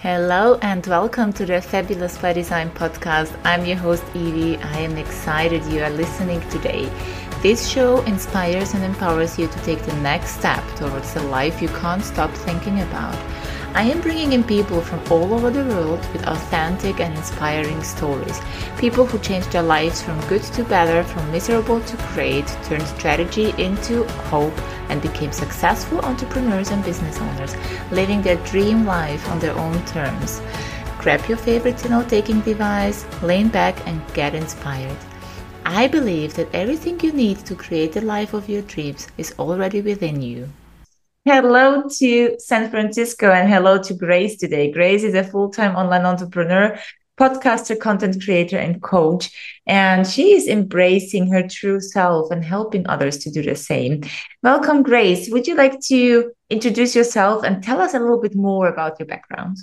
Hello and welcome to the Fabulous by Design podcast. I'm your host Evie. I am excited you are listening today. This show inspires and empowers you to take the next step towards the life you can't stop thinking about. I am bringing in people from all over the world with authentic and inspiring stories. People who changed their lives from good to better, from miserable to great, turned strategy into hope, and became successful entrepreneurs and business owners, living their dream life on their own terms. Grab your favorite note taking device, lean back, and get inspired. I believe that everything you need to create the life of your dreams is already within you. Hello to San Francisco and hello to Grace today. Grace is a full time online entrepreneur, podcaster, content creator, and coach. And she is embracing her true self and helping others to do the same. Welcome, Grace. Would you like to introduce yourself and tell us a little bit more about your background?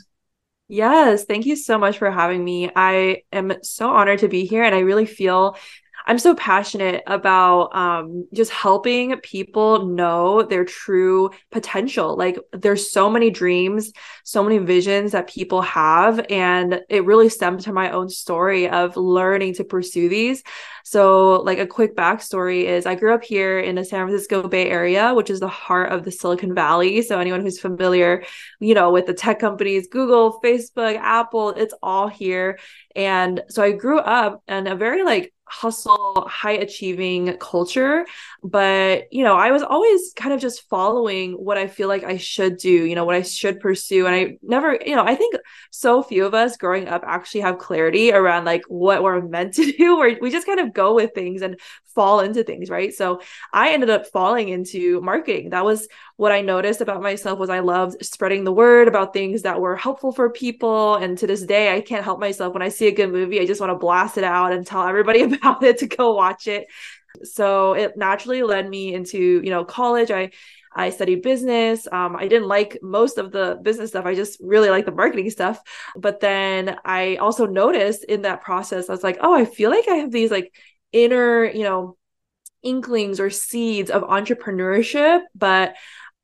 Yes, thank you so much for having me. I am so honored to be here, and I really feel I'm so passionate about um, just helping people know their true potential. Like there's so many dreams, so many visions that people have, and it really stemmed to my own story of learning to pursue these. So, like a quick backstory is I grew up here in the San Francisco Bay Area, which is the heart of the Silicon Valley. So, anyone who's familiar, you know, with the tech companies, Google, Facebook, Apple, it's all here. And so I grew up in a very like hustle, high achieving culture. But, you know, I was always kind of just following what I feel like I should do, you know, what I should pursue. And I never, you know, I think so few of us growing up actually have clarity around like what we're meant to do, where we just kind of go with things and fall into things, right? So I ended up falling into marketing. That was what I noticed about myself was I loved spreading the word about things that were helpful for people. And to this day, I can't help myself when I see a good movie, I just want to blast it out and tell everybody about it to go watch it. So it naturally led me into, you know, college. I I studied business. Um, I didn't like most of the business stuff. I just really like the marketing stuff. But then I also noticed in that process, I was like, oh, I feel like I have these like inner, you know, inklings or seeds of entrepreneurship, but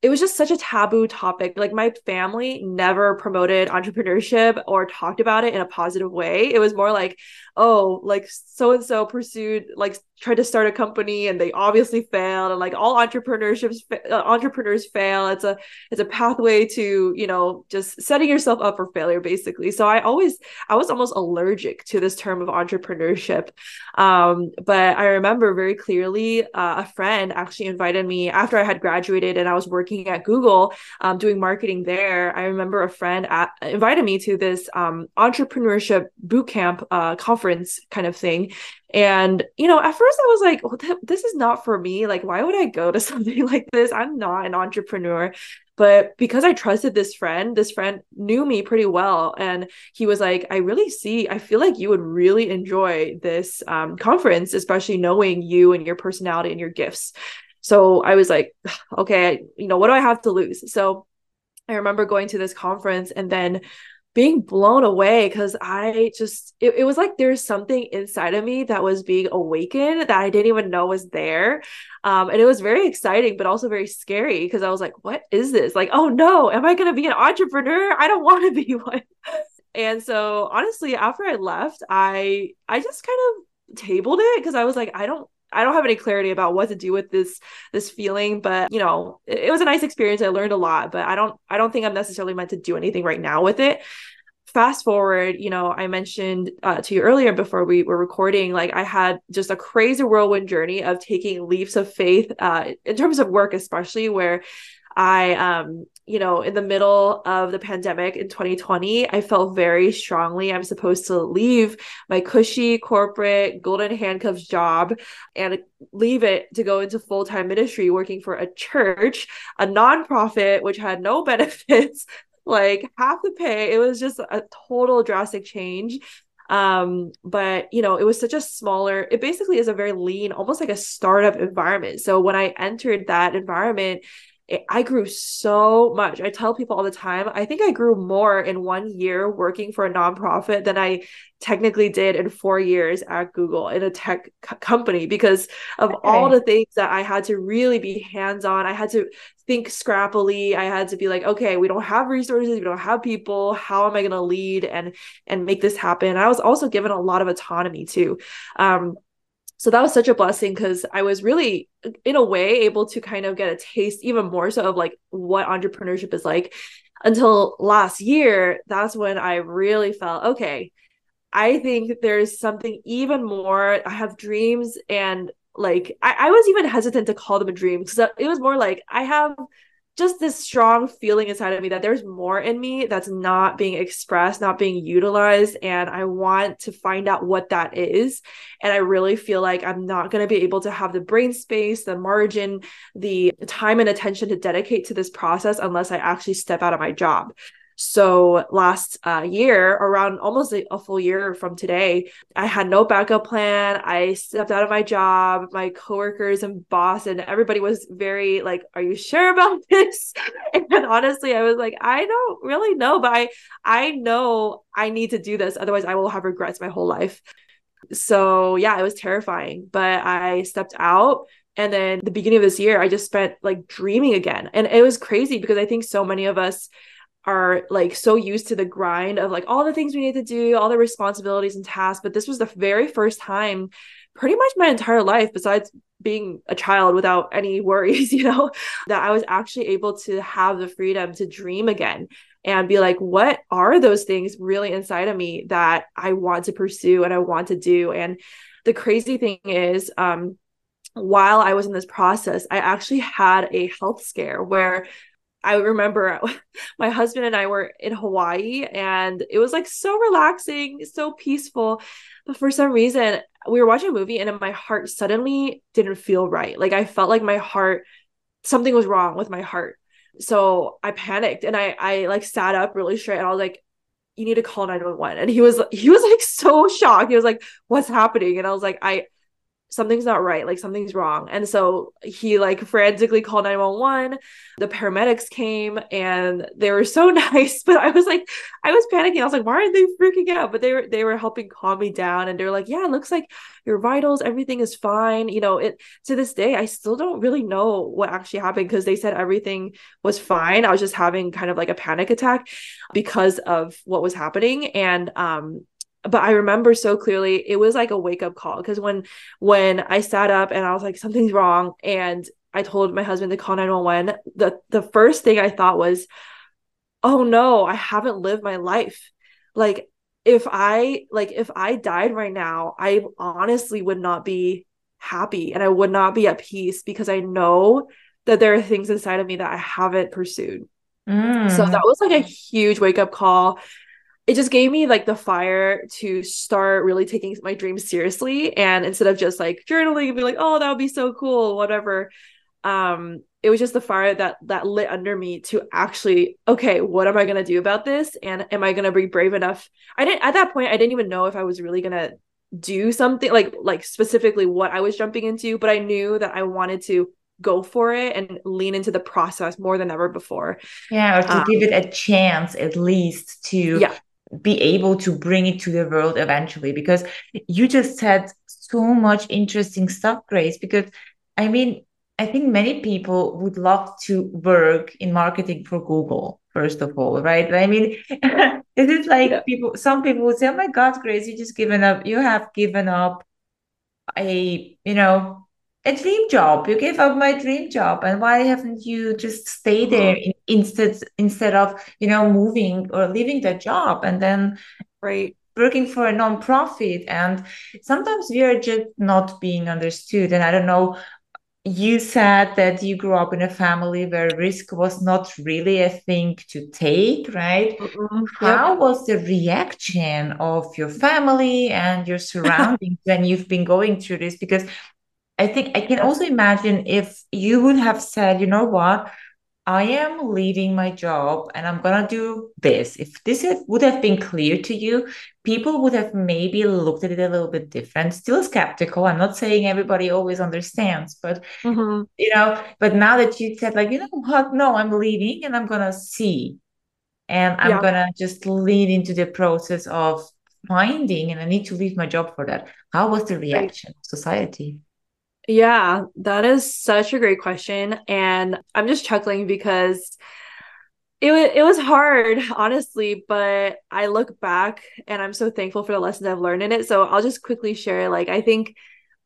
it was just such a taboo topic. Like my family never promoted entrepreneurship or talked about it in a positive way. It was more like, oh, like so and so pursued like tried to start a company and they obviously failed and like all entrepreneurships uh, entrepreneurs fail. It's a it's a pathway to you know just setting yourself up for failure basically. So i always i was almost allergic to this term of entrepreneurship. Um, but i remember very clearly uh, a friend actually invited me after i had graduated and i was working at google um, doing marketing there. I remember a friend at, invited me to this um, entrepreneurship boot camp uh, conference kind of thing and, you know, at first I was like, oh, th- this is not for me. Like, why would I go to something like this? I'm not an entrepreneur. But because I trusted this friend, this friend knew me pretty well. And he was like, I really see, I feel like you would really enjoy this um, conference, especially knowing you and your personality and your gifts. So I was like, okay, you know, what do I have to lose? So I remember going to this conference and then being blown away because I just it, it was like there's something inside of me that was being awakened that I didn't even know was there. Um, and it was very exciting, but also very scary because I was like, what is this? Like, oh no, am I gonna be an entrepreneur? I don't want to be one. and so honestly, after I left, I I just kind of tabled it because I was like, I don't I don't have any clarity about what to do with this this feeling, but you know, it, it, was a nice experience. I learned a lot, but I don't I don't think I'm necessarily meant to do anything right now with it. Fast forward, you know, I mentioned uh, to you earlier before we were recording, like I had just a crazy whirlwind journey of taking leaps of faith uh, in terms of work, especially where I, um, you know, in the middle of the pandemic in 2020, I felt very strongly I'm supposed to leave my cushy corporate golden handcuffs job and leave it to go into full time ministry working for a church, a nonprofit, which had no benefits, like half the pay. It was just a total drastic change um but you know it was such a smaller it basically is a very lean almost like a startup environment so when i entered that environment I grew so much. I tell people all the time, I think I grew more in one year working for a nonprofit than I technically did in four years at Google in a tech company because of okay. all the things that I had to really be hands on. I had to think scrappily. I had to be like, okay, we don't have resources, we don't have people. How am I going to lead and and make this happen? I was also given a lot of autonomy too. Um, so that was such a blessing because I was really, in a way, able to kind of get a taste even more so of like what entrepreneurship is like. Until last year, that's when I really felt okay. I think there's something even more. I have dreams, and like I, I was even hesitant to call them a dream because it was more like I have just this strong feeling inside of me that there's more in me that's not being expressed, not being utilized. And I want to find out what that is. And I really feel like I'm not going to be able to have the brain space, the margin, the time and attention to dedicate to this process unless I actually step out of my job. So last uh, year, around almost a, a, full year from today, I had no backup plan. I stepped out of my job. My coworkers and boss and everybody was very like, "Are you sure about this?" And honestly, I was like, "I don't really know, but I I know I need to do this. Otherwise, I will have regrets my whole life." So yeah, it was terrifying, but I stepped out. And then the beginning of this year, I just spent like dreaming again. And it was crazy because I think so many of us are like so used to the grind of like all the things we need to do, all the responsibilities and tasks. But this was the very first time, pretty much my entire life, besides being a child without any worries, you know, that I was actually able to have the freedom to dream again and be like, what are those things really inside of me that I want to pursue and I want to do? And the crazy thing is, um, while I was in this process, I actually had a health scare where I remember my husband and I were in Hawaii and it was like so relaxing, so peaceful. But for some reason, we were watching a movie and my heart suddenly didn't feel right. Like I felt like my heart, something was wrong with my heart. So I panicked and I I like sat up really straight and I was like, you need to call 911. And he was he was like so shocked. He was like, what's happening? And I was like, I something's not right like something's wrong. And so he like frantically called 911 the paramedics came and they were so nice but i was like i was panicking. I was like why aren't they freaking out? But they were they were helping calm me down and they're like yeah it looks like your vitals everything is fine. You know it to this day i still don't really know what actually happened because they said everything was fine. I was just having kind of like a panic attack because of what was happening. And um but I remember so clearly it was like a wake up call because when when I sat up and I was like something's wrong and I told my husband to call 911 the the first thing I thought was oh no I haven't lived my life. Like if I like if I died right now I honestly would not be happy and I would not be at peace because I know that there are things inside of me that I haven't pursued. Mm. so that was like a huge wake up call it just gave me like the fire to start really taking my dreams seriously. And instead of just like journaling and be like oh that would be so cool whatever um it was just the fire that that lit under me to actually okay what am i going to do about this? And am i going to be brave enough? I didn't at that point i didn't even know if i was really going to do something like like specifically what i was jumping into but i knew that i wanted to go for it and lean into the process more than ever before. Yeah or to um, give it a chance at least to yeah be able to bring it to the world eventually because you just said so much interesting stuff grace because i mean i think many people would love to work in marketing for google first of all right i mean it is like yeah. people some people would say oh my god grace you just given up you have given up a you know a dream job. You gave up my dream job, and why haven't you just stayed there in, instead instead of you know moving or leaving the job and then right working for a nonprofit? And sometimes we are just not being understood. And I don't know. You said that you grew up in a family where risk was not really a thing to take, right? Mm-hmm. How was the reaction of your family and your surroundings when you've been going through this? Because I think I can also imagine if you would have said, you know what, I am leaving my job and I'm gonna do this. If this would have been clear to you, people would have maybe looked at it a little bit different. Still skeptical. I'm not saying everybody always understands, but mm-hmm. you know, but now that you said like, you know what, no, I'm leaving and I'm gonna see. And I'm yeah. gonna just lean into the process of finding and I need to leave my job for that. How was the reaction right. of society? Yeah, that is such a great question. And I'm just chuckling because it was it was hard, honestly, but I look back and I'm so thankful for the lessons I've learned in it. So I'll just quickly share like I think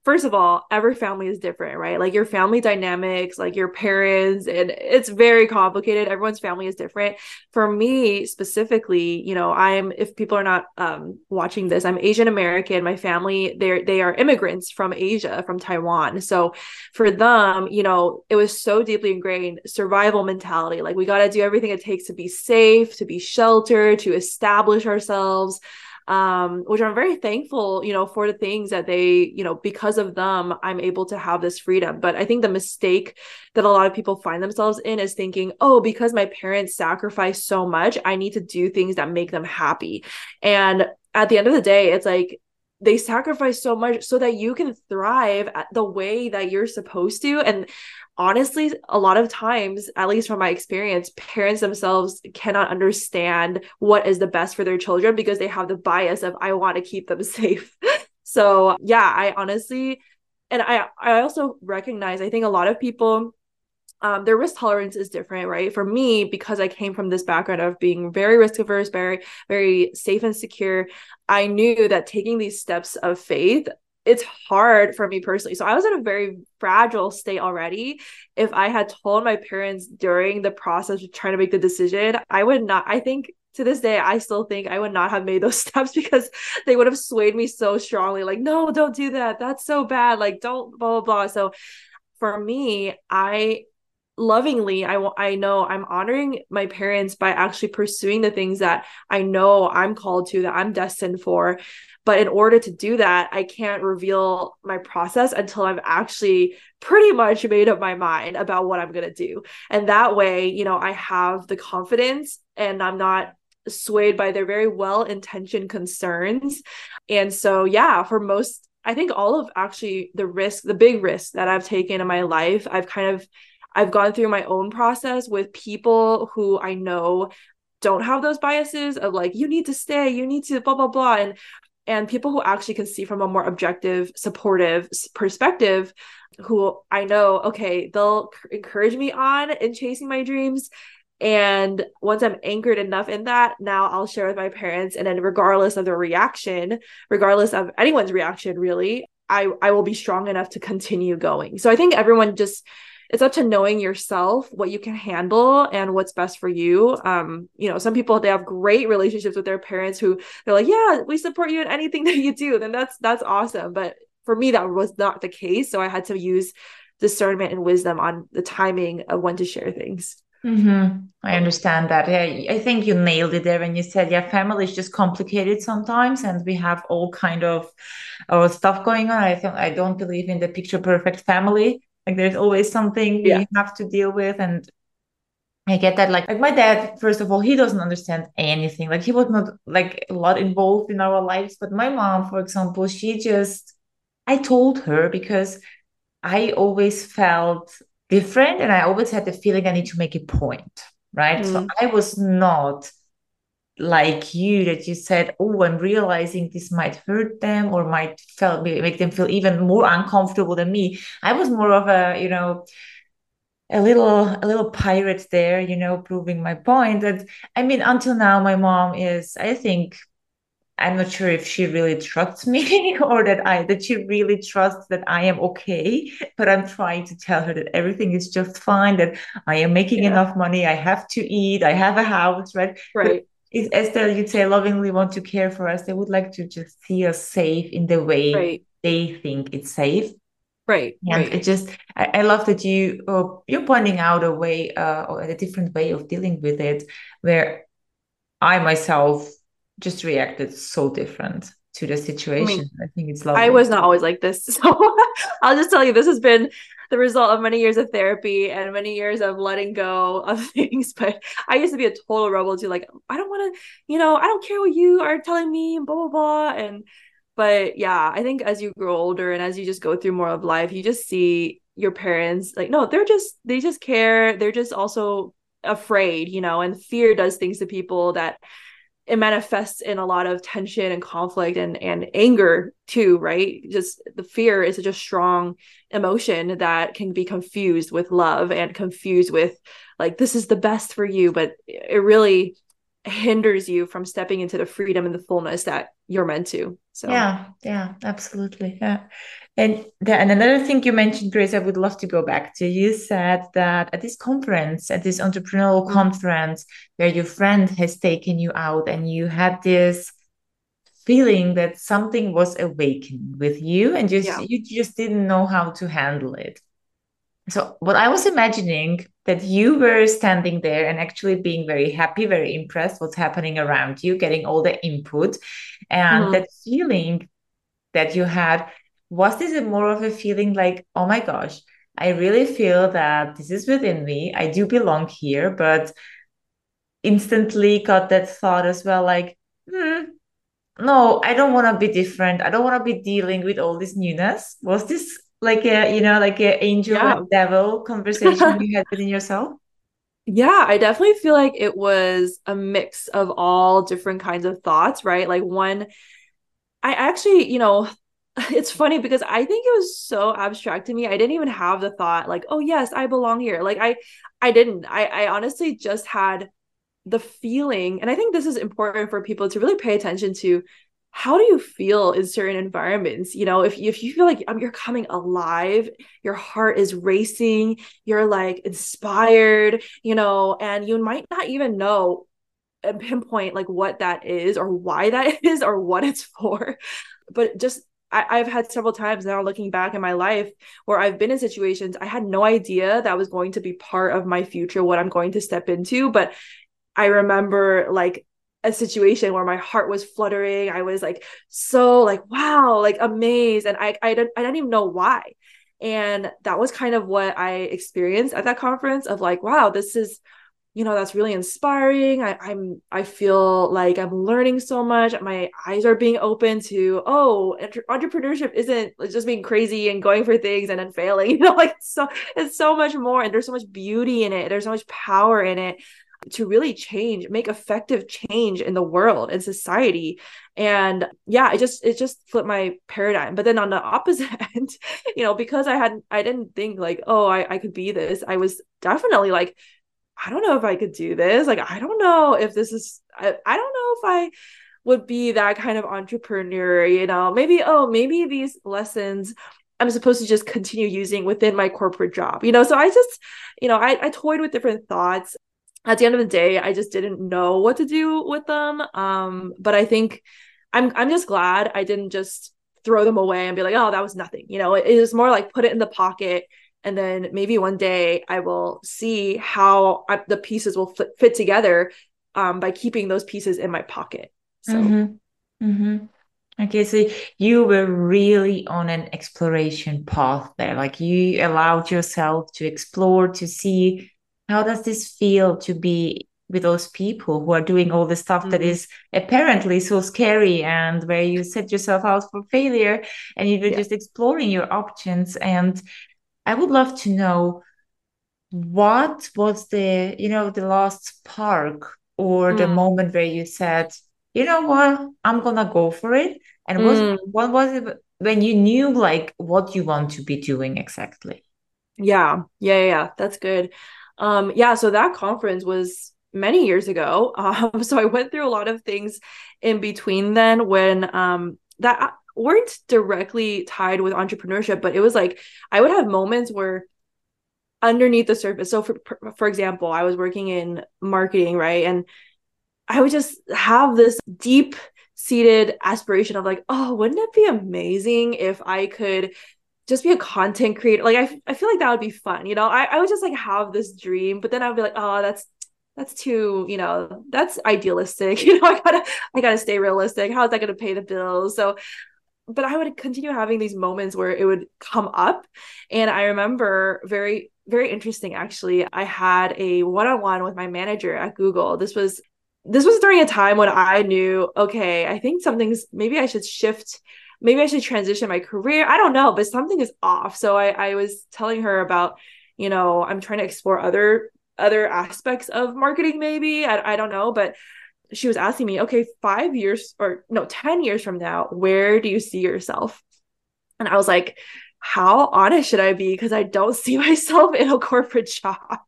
first of all, every family is different, right? Like your family dynamics, like your parents, and it's very complicated. Everyone's family is different. For me specifically, you know, I'm if people are not um, watching this, I'm Asian American. My family, they're they are immigrants from Asia, from Taiwan. So for them, you know, it was so deeply ingrained survival mentality. Like we got to do everything it takes to be safe, to be sheltered, to establish ourselves um, which I'm very thankful, you know, for the things that they, you know, because of them, I'm able to have this freedom. But I think the mistake that a lot of people find themselves in is thinking, oh, because my parents sacrificed so much, I need to do things that make them happy. And at the end of the day, it's like they sacrifice so much so that you can thrive at the way that you're supposed to. And honestly, a lot of times, at least from my experience, parents themselves cannot understand what is the best for their children because they have the bias of, I want to keep them safe. so, yeah, I honestly, and I, I also recognize, I think a lot of people, um, their risk tolerance is different, right? For me, because I came from this background of being very risk averse, very, very safe and secure, I knew that taking these steps of faith it's hard for me personally. So I was in a very fragile state already. If I had told my parents during the process of trying to make the decision, I would not, I think to this day, I still think I would not have made those steps because they would have swayed me so strongly. Like, no, don't do that. That's so bad. Like, don't blah, blah, blah. So for me, I lovingly i i know i'm honoring my parents by actually pursuing the things that i know i'm called to that i'm destined for but in order to do that, I can't reveal my process until I've actually pretty much made up my mind about what I'm going to do. And that way, you know, I have the confidence and I'm not swayed by their very well intentioned concerns. And so, yeah, for most, I think all of actually the risk, the big risk that I've taken in my life, I've kind of I've gone through my own process with people who I know don't have those biases of like you need to stay you need to blah blah blah and and people who actually can see from a more objective supportive perspective who i know okay they'll encourage me on in chasing my dreams and once i'm anchored enough in that now i'll share with my parents and then regardless of their reaction regardless of anyone's reaction really i i will be strong enough to continue going. So i think everyone just it's up to knowing yourself what you can handle and what's best for you um you know some people they have great relationships with their parents who they're like yeah we support you in anything that you do then that's that's awesome but for me that was not the case so i had to use discernment and wisdom on the timing of when to share things Mm-hmm. I understand that. Yeah, I think you nailed it there when you said, yeah, family is just complicated sometimes, and we have all kind of uh, stuff going on. I think I don't believe in the picture perfect family. Like there's always something yeah. we have to deal with. And I get that. Like, like my dad, first of all, he doesn't understand anything. Like he was not like a lot involved in our lives. But my mom, for example, she just I told her because I always felt different and I always had the feeling I need to make a point. Right. Mm. So I was not like you that you said, "Oh, I'm realizing this might hurt them or might feel, make them feel even more uncomfortable than me." I was more of a, you know, a little a little pirate there, you know, proving my point. That I mean, until now, my mom is, I think, I'm not sure if she really trusts me or that I that she really trusts that I am okay. But I'm trying to tell her that everything is just fine, that I am making yeah. enough money, I have to eat, I have a house, right? Right. But is Esther, you'd say lovingly want to care for us. They would like to just see us safe in the way right. they think it's safe. Right. And right. it just, I, I, love that you, uh, you're pointing out a way, uh, or a different way of dealing with it, where I myself just reacted so different to the situation. I, mean, I think it's lovely. I was not always like this. So I'll just tell you, this has been the result of many years of therapy and many years of letting go of things. But I used to be a total rebel to like, I don't want to, you know, I don't care what you are telling me and blah blah blah. And but yeah, I think as you grow older and as you just go through more of life, you just see your parents like, no, they're just they just care. They're just also afraid, you know, and fear does things to people that it manifests in a lot of tension and conflict and and anger too right? Just the fear is such a strong emotion that can be confused with love and confused with like this is the best for you but it really hinders you from stepping into the freedom and the fullness that you're meant to so yeah yeah absolutely yeah and, the, and another thing you mentioned, Grace, I would love to go back to. You said that at this conference, at this entrepreneurial mm-hmm. conference, where your friend has taken you out, and you had this feeling that something was awakening with you, and just yeah. you just didn't know how to handle it. So, what I was imagining that you were standing there and actually being very happy, very impressed what's happening around you, getting all the input, and mm-hmm. that feeling that you had was this a more of a feeling like, oh my gosh, I really feel that this is within me. I do belong here, but instantly got that thought as well, like, hmm, no, I don't want to be different. I don't want to be dealing with all this newness. Was this like a, you know, like an angel yeah. and devil conversation you had within yourself? Yeah, I definitely feel like it was a mix of all different kinds of thoughts, right? Like one, I actually, you know, it's funny because I think it was so abstract to me. I didn't even have the thought like, oh yes, I belong here. Like I I didn't. I I honestly just had the feeling and I think this is important for people to really pay attention to how do you feel in certain environments you know if if you feel like um, you're coming alive your heart is racing you're like inspired you know and you might not even know and pinpoint like what that is or why that is or what it's for but just I, have had several times now looking back in my life where I've been in situations I had no idea that was going to be part of my future, what I'm going to step into. But I remember like a situation where my heart was fluttering. I was like so like wow, like amazed, and I I didn't I didn't even know why. And that was kind of what I experienced at that conference of like wow, this is you know that's really inspiring. I, i'm i feel like i'm learning so much. My eyes are being open to oh entrepreneurship isn't just being crazy and going for things and then failing you know like so it's so much more and there's so much beauty in it. There's so much power in it to really change make effective change in the world and society and yeah it just it just flipped my paradigm but then on the opposite end you know because i had i didn't think like oh I, I could be this i was definitely like I don't know if I could do this. Like, I don't know if this is, I, I don't know if I would be that kind of entrepreneur, you know, maybe, oh, maybe these lessons I'm supposed to just continue using within my corporate job, you know? So I just, you know, I, I toyed with different thoughts. At the end of the day, I just didn't know what to do with them. Um, but I think I'm, I'm just glad I didn't just throw them away and be like, oh, that was nothing. You know, it, was more like put it in the pocket and then maybe one day i will see how I, the pieces will fit, fit together um, by keeping those pieces in my pocket so mm-hmm. Mm-hmm. okay so you were really on an exploration path there like you allowed yourself to explore to see how does this feel to be with those people who are doing all the stuff mm-hmm. that is apparently so scary and where you set yourself out for failure and you were yeah. just exploring your options and I would love to know what was the, you know, the last spark or mm. the moment where you said, you know what, I'm gonna go for it. And mm. what was it when you knew like what you want to be doing exactly? Yeah, yeah, yeah, that's good. Um, yeah, so that conference was many years ago. Um, so I went through a lot of things in between then when um that weren't directly tied with entrepreneurship, but it was like I would have moments where underneath the surface. So for for example, I was working in marketing, right? And I would just have this deep seated aspiration of like, oh, wouldn't it be amazing if I could just be a content creator? Like I, I feel like that would be fun, you know. I, I would just like have this dream, but then I would be like, oh, that's that's too, you know, that's idealistic. You know, I gotta I gotta stay realistic. How is that gonna pay the bills? So but I would continue having these moments where it would come up. And I remember very, very interesting actually. I had a one on one with my manager at Google. This was this was during a time when I knew, okay, I think something's maybe I should shift, maybe I should transition my career. I don't know, but something is off. So I, I was telling her about, you know, I'm trying to explore other other aspects of marketing, maybe. I, I don't know, but she was asking me, okay, five years or no, 10 years from now, where do you see yourself? And I was like, how honest should I be? Because I don't see myself in a corporate job.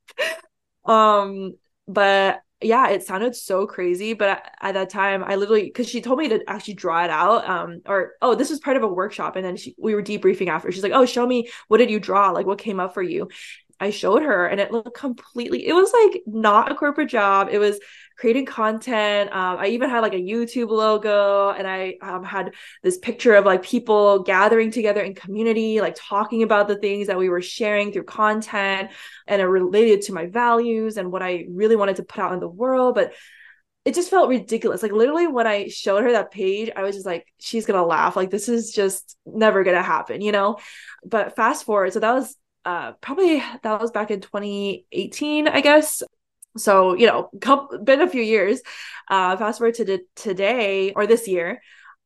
um, but yeah, it sounded so crazy. But at that time, I literally because she told me to actually draw it out. Um, or oh, this was part of a workshop, and then she we were debriefing after. She's like, oh, show me what did you draw? Like what came up for you? I showed her and it looked completely, it was like not a corporate job. It was creating content. Um, I even had like a YouTube logo and I um, had this picture of like people gathering together in community, like talking about the things that we were sharing through content and it related to my values and what I really wanted to put out in the world. But it just felt ridiculous. Like literally when I showed her that page, I was just like, she's gonna laugh. Like this is just never gonna happen, you know? But fast forward, so that was uh, probably that was back in 2018, I guess. So, you know, couple, been a few years. Uh, fast forward to the, today or this year,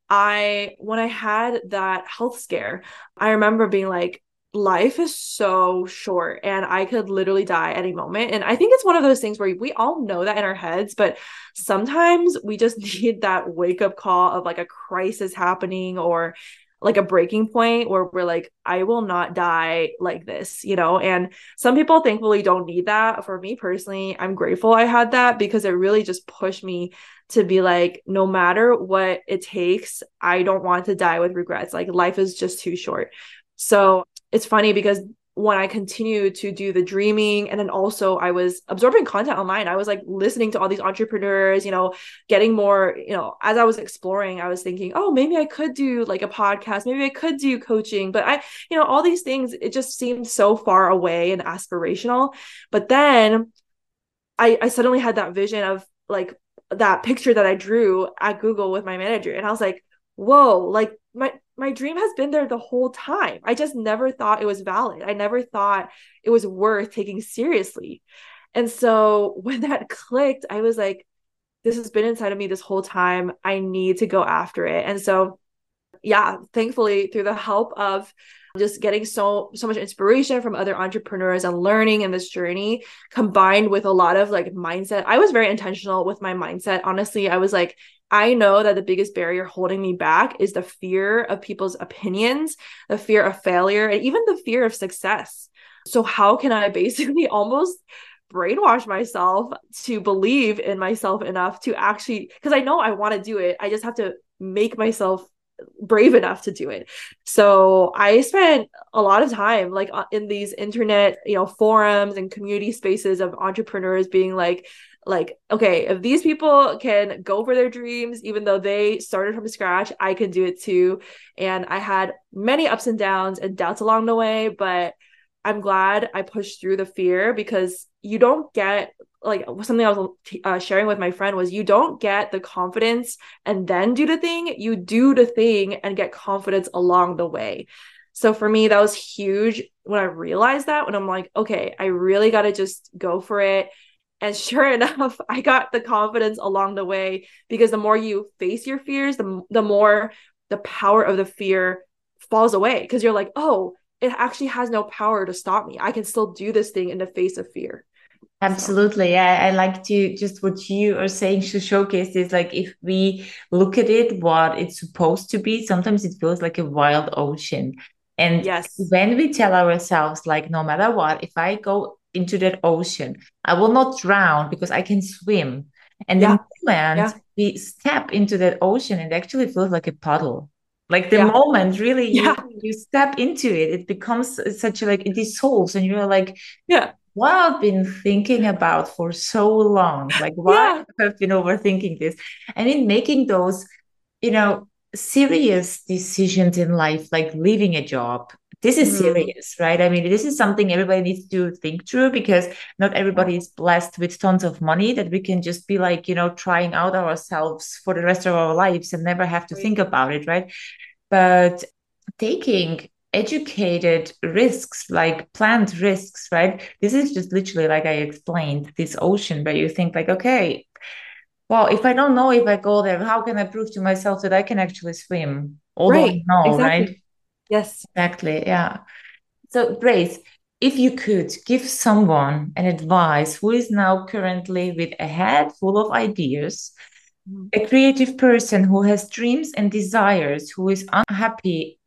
I, when I had that health scare, I remember being like, life is so short and I could literally die any moment. And I think it's one of those things where we all know that in our heads, but sometimes we just need that wake up call of like a crisis happening or like a breaking point where we're like, I will not die like this, you know? And some people thankfully don't need that. For me personally, I'm grateful I had that because it really just pushed me to be like, no matter what it takes, I don't want to die with regrets. Like life is just too short. So it's funny because when I continued to do the dreaming and then also I was absorbing content online. I was like listening to all these entrepreneurs, you know, getting more, you know, as I was exploring, I was thinking, oh, maybe I could do like a podcast, maybe I could do coaching. But I, you know, all these things, it just seemed so far away and aspirational. But then I, I suddenly had that vision of like that picture that I drew at Google with my manager. And I was like, whoa, like my my dream has been there the whole time. I just never thought it was valid. I never thought it was worth taking seriously. And so when that clicked, I was like, this has been inside of me this whole time. I need to go after it. And so, yeah, thankfully, through the help of just getting so so much inspiration from other entrepreneurs and learning in this journey combined with a lot of like mindset. I was very intentional with my mindset. Honestly i was like I know that the biggest barrier holding me back is the fear of people's opinions, the fear of failure, and even the fear of success. So, how can I basically almost brainwash myself to believe in myself enough to actually, because I know I want to do it, I just have to make myself brave enough to do it. So I spent a lot of time like uh, in these internet, you know, forums and community spaces of entrepreneurs being like, like okay if these people can go for their dreams even though they started from scratch i can do it too and i had many ups and downs and doubts along the way but i'm glad i pushed through the fear because you don't get like something i was uh, sharing with my friend was you don't get the confidence and then do the thing you do the thing and get confidence along the way so for me that was huge when i realized that when i'm like okay i really got to just go for it and sure enough, I got the confidence along the way because the more you face your fears, the, the more the power of the fear falls away because you're like, oh, it actually has no power to stop me. I can still do this thing in the face of fear. Absolutely. Yeah, I like to just what you are saying to showcase is like if we look at it, what it's supposed to be, sometimes it feels like a wild ocean. And yes. when we tell ourselves, like, no matter what, if I go into that ocean. I will not drown because I can swim. And yeah. the moment yeah. we step into that ocean, it actually feels like a puddle. Like the yeah. moment really you, you step into it, it becomes such a like it dissolves and you're like, yeah, what I've been thinking about for so long. Like why I've been overthinking this. And in making those, you know, serious decisions in life, like leaving a job, this is mm-hmm. serious, right? I mean, this is something everybody needs to think through because not everybody is blessed with tons of money that we can just be like, you know, trying out ourselves for the rest of our lives and never have to think about it, right? but taking educated risks like planned risks right this is just literally like i explained this ocean where you think like okay well if i don't know if i go there how can i prove to myself that i can actually swim although right. I know exactly. right yes exactly yeah so grace if you could give someone an advice who is now currently with a head full of ideas mm-hmm. a creative person who has dreams and desires who is unhappy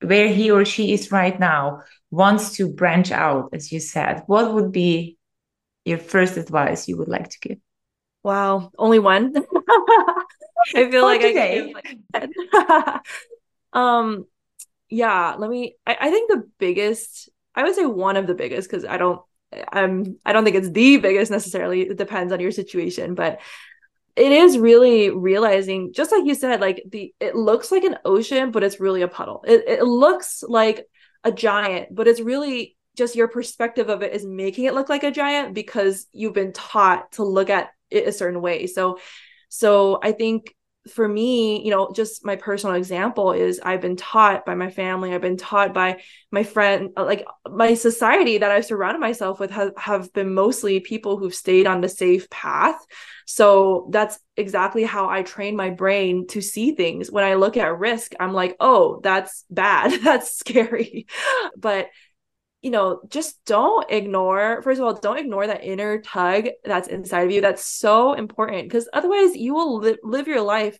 where he or she is right now wants to branch out, as you said, what would be your first advice you would like to give? Wow, only one. I feel like today. I like um yeah, let me I, I think the biggest I would say one of the biggest because I don't I'm I don't think it's the biggest necessarily. It depends on your situation, but it is really realizing just like you said like the it looks like an ocean but it's really a puddle. It, it looks like a giant but it's really just your perspective of it is making it look like a giant because you've been taught to look at it a certain way. So so i think for me, you know, just my personal example is I've been taught by my family, I've been taught by my friend, uh, like my society that I've surrounded myself with have, have been mostly people who've stayed on the safe path. So that's exactly how I train my brain to see things. When I look at risk, I'm like, oh, that's bad. that's scary. but you know, just don't ignore, first of all, don't ignore that inner tug that's inside of you. That's so important because otherwise you will li- live your life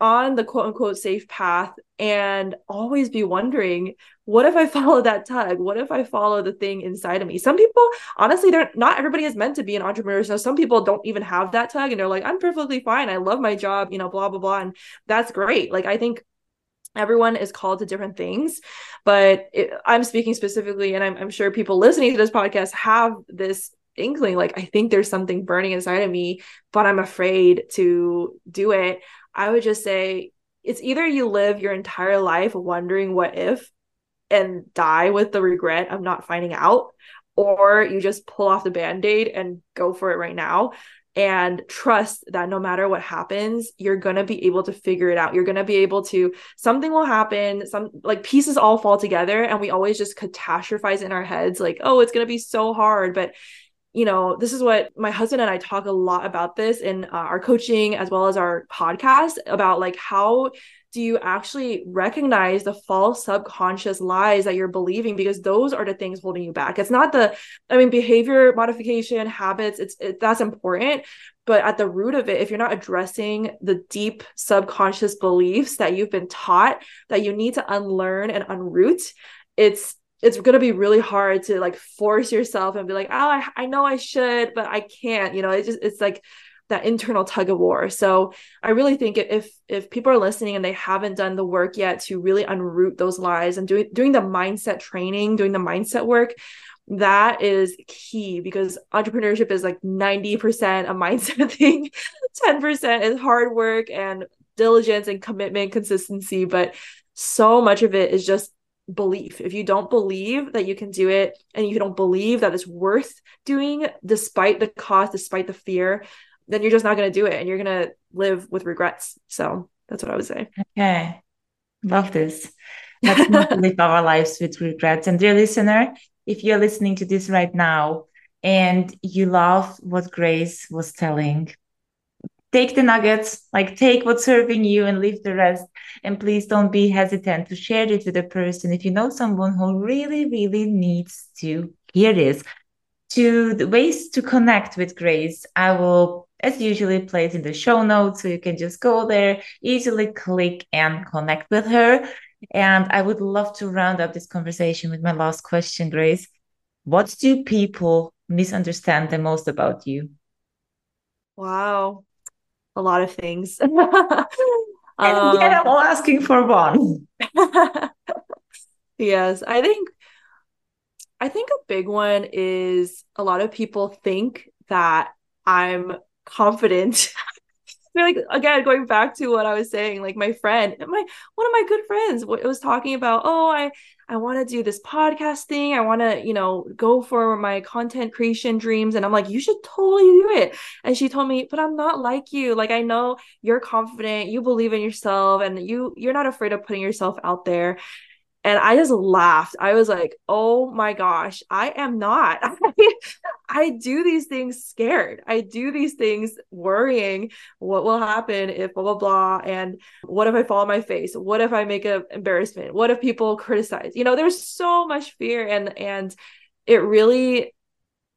on the quote unquote safe path and always be wondering, what if I follow that tug? What if I follow the thing inside of me? Some people, honestly, they're not everybody is meant to be an entrepreneur. So some people don't even have that tug and they're like, I'm perfectly fine. I love my job, you know, blah, blah, blah. And that's great. Like, I think everyone is called to different things but it, i'm speaking specifically and I'm, I'm sure people listening to this podcast have this inkling like i think there's something burning inside of me but i'm afraid to do it. I would just say it's either you live your entire life wondering what if and die with the regret of not finding out or you just pull off the band-aid and go for it right now and trust that no matter what happens you're going to be able to figure it out. You're going to be able to something will happen some like pieces all fall together and we always just catastrophize in our heads like oh it's going to be so hard. But you know this is what my husband and i talk a lot about this in uh, our coaching as well as our podcast about like how do you actually recognize the false subconscious lies that you're believing? Because those are the things holding you back. It's not the i mean behavior modification habits it's it, that's important. But at the root of it if you're not addressing the deep subconscious beliefs that you've been taught that you need to unlearn and unroot it's it's going to be really hard to like force yourself and be like oh I, I know i should but i can't you know it's just it's like that internal tug of war. So I really think if if people are listening and they haven't done the work yet to really unroot those lies and doing doing the mindset training, doing the mindset work, that is key because entrepreneurship is like 90% a mindset thing. 10% is hard work and diligence and commitment, consistency, but so much of it is just belief. If you don't believe that you can do it and you don't believe that it's worth doing despite the cost, despite the fear, then you're just not going to do it and you're going to live with regrets. So that's what I would say. Okay. Love this. Let's not live our lives with regrets. And dear listener, if you're listening to this right now and you love what Grace was telling, take the nuggets, like take what's serving you and leave the rest. And please don't be hesitant to share it with a person if you know someone who really, really needs to hear this. To the ways to connect with Grace, I will as usually placed in the show notes. So you can just go there, easily click and connect with her. And I would love to round up this conversation with my last question, Grace. What do people misunderstand the most about you? Wow. A lot of things. um, yeah, I'm asking for one. yes, I think I think a big one is a lot of people think that I'm confident like again going back to what I was saying, like my friend, my one of my good friends was talking about, oh, I I want to do this podcast thing. I want to, you know, go for my content creation dreams. And I'm like, you should totally do it. And she told me, but I'm not like you. Like I know you're confident, you believe in yourself, and you you're not afraid of putting yourself out there. And I just laughed. I was like, oh my gosh, I am not. I I do these things scared. I do these things worrying what will happen if blah, blah, blah. And what if I fall on my face? What if I make an embarrassment? What if people criticize? You know, there's so much fear and, and it really,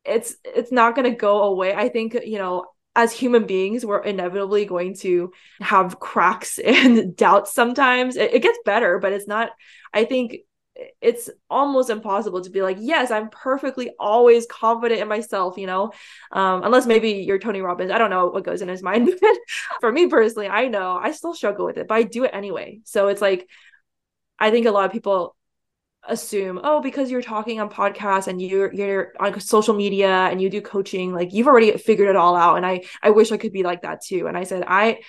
it's, it's not going to go away. I think, you know, as human beings, we're inevitably going to have cracks and doubts sometimes. It, it, gets better, but it's not, I think it's almost impossible to be like, yes, I'm perfectly always confident in myself, you know, um, unless maybe you're Tony Robbins. I don't know what goes in his mind. But for me personally, I know I still struggle with it, but I do it anyway. So it's like, I think a lot of people assume oh because you're talking on podcasts and you're you're on social media and you do coaching like you've already figured it all out. And i i wish i could be like that too. And i said i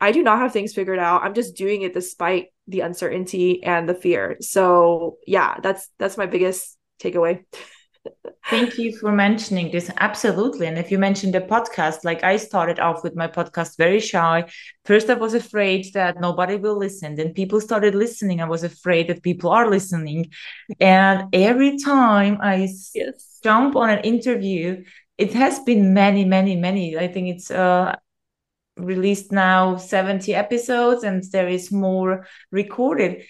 i do not have things figured out. I'm just doing it despite the uncertainty and the fear. So yeah that's that's my biggest takeaway Thank you for mentioning this. Absolutely. And if you mentioned the podcast, like I started off with my podcast very shy. First, I was afraid that nobody will listen. Then people started listening. I was afraid that people are listening. And every time I yes. jump on an interview, it has been many, many, many. I think it's uh, released now 70 episodes and there is more recorded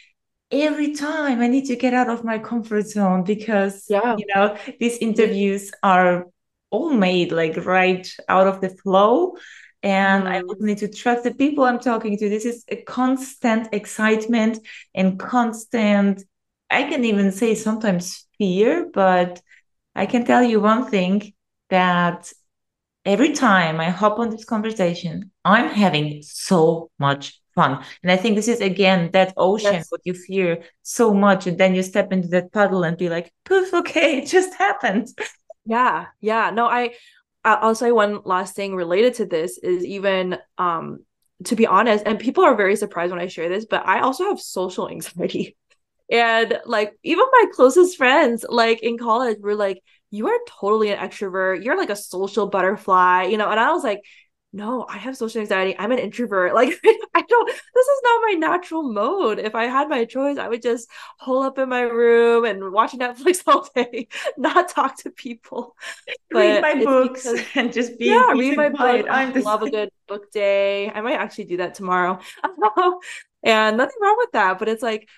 every time I need to get out of my comfort zone because yeah. you know these interviews are all made like right out of the flow and. I mm-hmm. need to trust the people I'm talking to. This is a constant excitement and constant I can even say sometimes fear, but I can tell you one thing that every time I hop on this conversation, I'm having so much fun. And I think this is again that ocean yes. what you fear so much, and then you step into that puddle and be like, "Poof, okay, it just happened." Yeah, yeah. No, I I'll say one last thing related to this is even um to be honest, and people are very surprised when I share this, but I also have social anxiety. And like even my closest friends, like in college, were like, you are totally an extrovert. You're like a social butterfly, you know. And I was like, no, I have social anxiety. I'm an introvert. Like, I don't, this is not my natural mode. If I had my choice, I would just hole up in my room and watch Netflix all day, not talk to people. But read my books because, and just be yeah, read my book. I love a good book day. I might actually do that tomorrow. and nothing wrong with that. But it's like,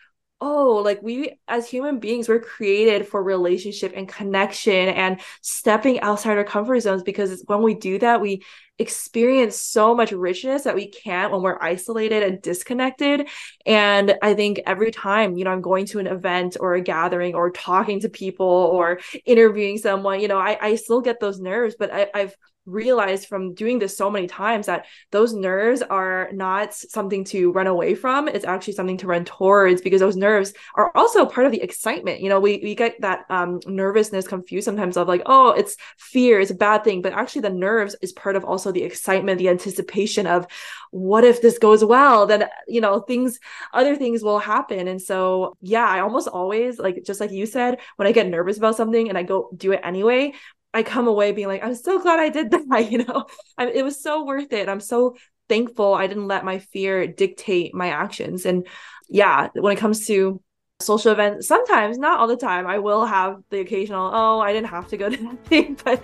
oh, like we as human beings, we're created for relationship and connection and stepping outside our comfort zones because when we do that, we experience so much richness that we can't when we're isolated and disconnected. And I think every time, you know, I'm going to an event or a gathering or talking to people or interviewing someone, you know, I, I still get those nerves, but I, I've realized from doing this so many times that those nerves are not something to run away from. It's actually something to run towards because those nerves are also part of the excitement. You know we, we get that um, nervousness confused sometimes of like oh it's fear it's a bad thing. But actually the nerves is part of also the excitement the anticipation of what if this goes well? Then you know things other things will happen. And so yeah i almost always like just like you said when i get nervous about something and i go do it anyway I come away being like, I'm so glad I did that. You know, I, it was so worth it. I'm so thankful I didn't let my fear dictate my actions. And yeah, when it comes to social events, sometimes, not all the time, I will have the occasional, oh, I didn't have to go to that thing, but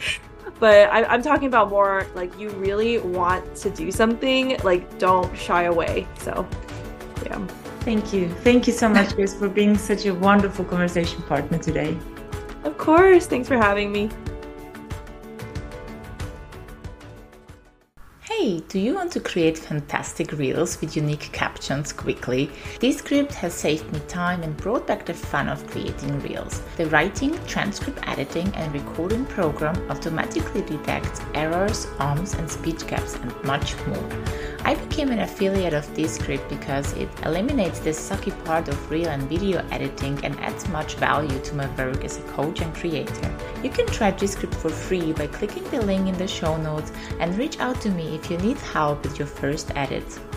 but I, am talking about more like you really want to do something, like don't shy away. So, yeah. Thank you. Thank you so much, Chris, for being such a wonderful conversation partner today. Of course. Thanks for having me. Hey, do you want to create fantastic reels with unique captions quickly? Descript has saved me time and brought back the fun of creating reels. The writing, transcript editing, and recording program automatically detects errors, ums, and speech gaps, and much more. I became an affiliate of Descript because it eliminates the sucky part of reel and video editing and adds much value to my work as a coach and creator. You can try Descript for free by clicking the link in the show notes and reach out to me if if you need help with your first edit